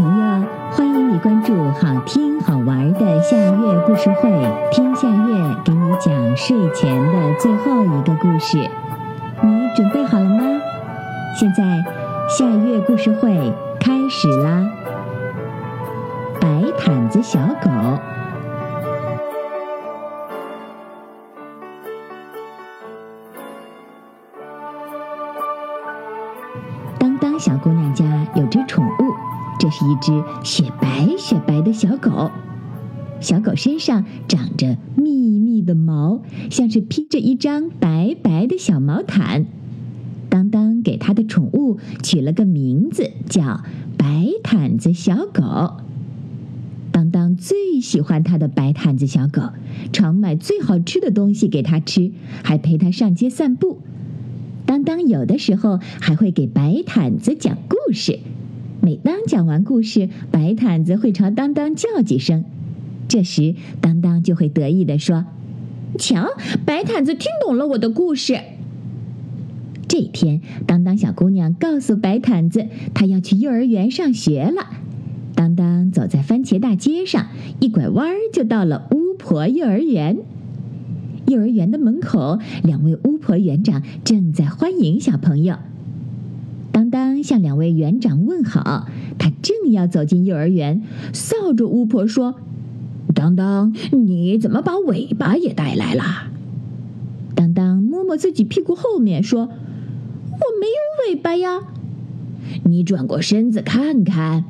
朋友，欢迎你关注好听好玩的夏月故事会，听夏月给你讲睡前的最后一个故事。你准备好了吗？现在夏月故事会开始啦！白毯子小狗。当当小姑娘家有只宠物，这是一只雪白雪白的小狗。小狗身上长着密密的毛，像是披着一张白白的小毛毯。当当给它的宠物取了个名字，叫白毯子小狗。当当最喜欢它的白毯子小狗，常买最好吃的东西给它吃，还陪它上街散步。当当有的时候还会给白毯子讲故事，每当讲完故事，白毯子会朝当当叫几声，这时当当就会得意地说：“瞧，白毯子听懂了我的故事。”这天，当当小姑娘告诉白毯子，她要去幼儿园上学了。当当走在番茄大街上，一拐弯儿就到了巫婆幼儿园。幼儿园的门口，两位巫婆园长正在欢迎小朋友。向两位园长问好，他正要走进幼儿园，扫帚巫婆说：“当当，你怎么把尾巴也带来了？”当当摸摸自己屁股后面说：“我没有尾巴呀。”你转过身子看看。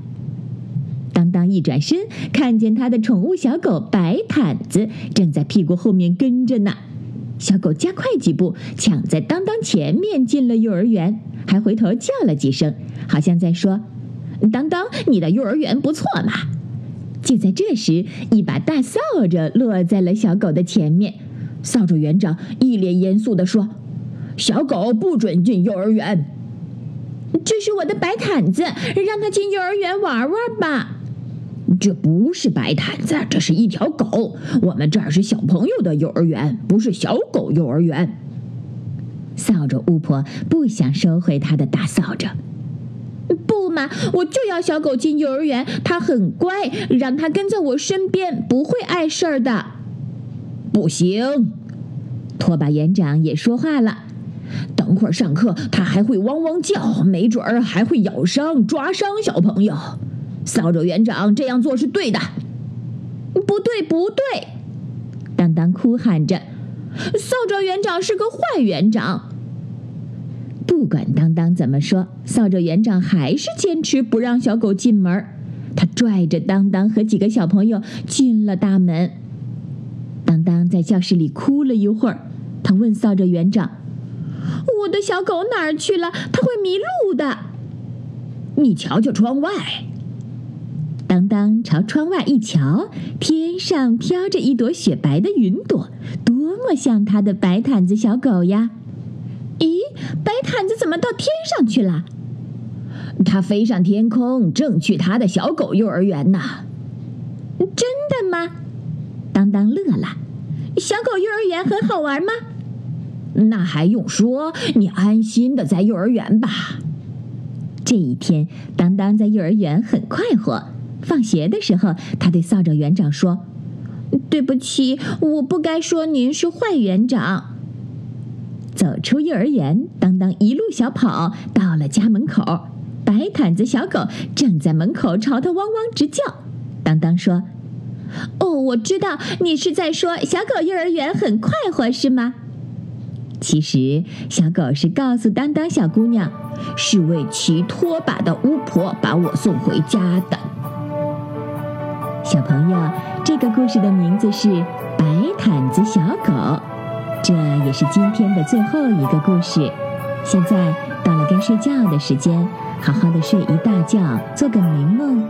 当当一转身，看见他的宠物小狗白毯子正在屁股后面跟着呢。小狗加快几步，抢在当当前面进了幼儿园，还回头叫了几声，好像在说：“当当，你的幼儿园不错嘛。”就在这时，一把大扫帚落在了小狗的前面。扫帚园长一脸严肃地说：“小狗不准进幼儿园。”这是我的白毯子，让它进幼儿园玩玩吧。这不是白毯子，这是一条狗。我们这儿是小朋友的幼儿园，不是小狗幼儿园。扫帚巫婆不想收回她的大扫帚。不嘛，我就要小狗进幼儿园，它很乖，让它跟在我身边，不会碍事儿的。不行，拖把园长也说话了。等会儿上课，它还会汪汪叫，没准儿还会咬伤、抓伤小朋友。扫帚园长这样做是对的，不对，不对！当当哭喊着：“扫帚园长是个坏园长。”不管当当怎么说，扫帚园长还是坚持不让小狗进门。他拽着当当和几个小朋友进了大门。当当在教室里哭了一会儿，他问扫帚园长：“我的小狗哪儿去了？它会迷路的。”你瞧瞧窗外。当当朝窗外一瞧，天上飘着一朵雪白的云朵，多么像他的白毯子小狗呀！咦，白毯子怎么到天上去了？它飞上天空，正去他的小狗幼儿园呢。真的吗？当当乐了。小狗幼儿园很好玩吗？那还用说？你安心的在幼儿园吧。这一天，当当在幼儿园很快活。放学的时候，他对扫帚园长说：“对不起，我不该说您是坏园长。”走出幼儿园，当当一路小跑到了家门口，白毯子小狗正在门口朝他汪汪直叫。当当说：“哦，我知道你是在说小狗幼儿园很快活，是吗？”其实，小狗是告诉当当小姑娘，是位骑拖把的巫婆把我送回家的。小朋友，这个故事的名字是《白毯子小狗》，这也是今天的最后一个故事。现在到了该睡觉的时间，好好的睡一大觉，做个美梦。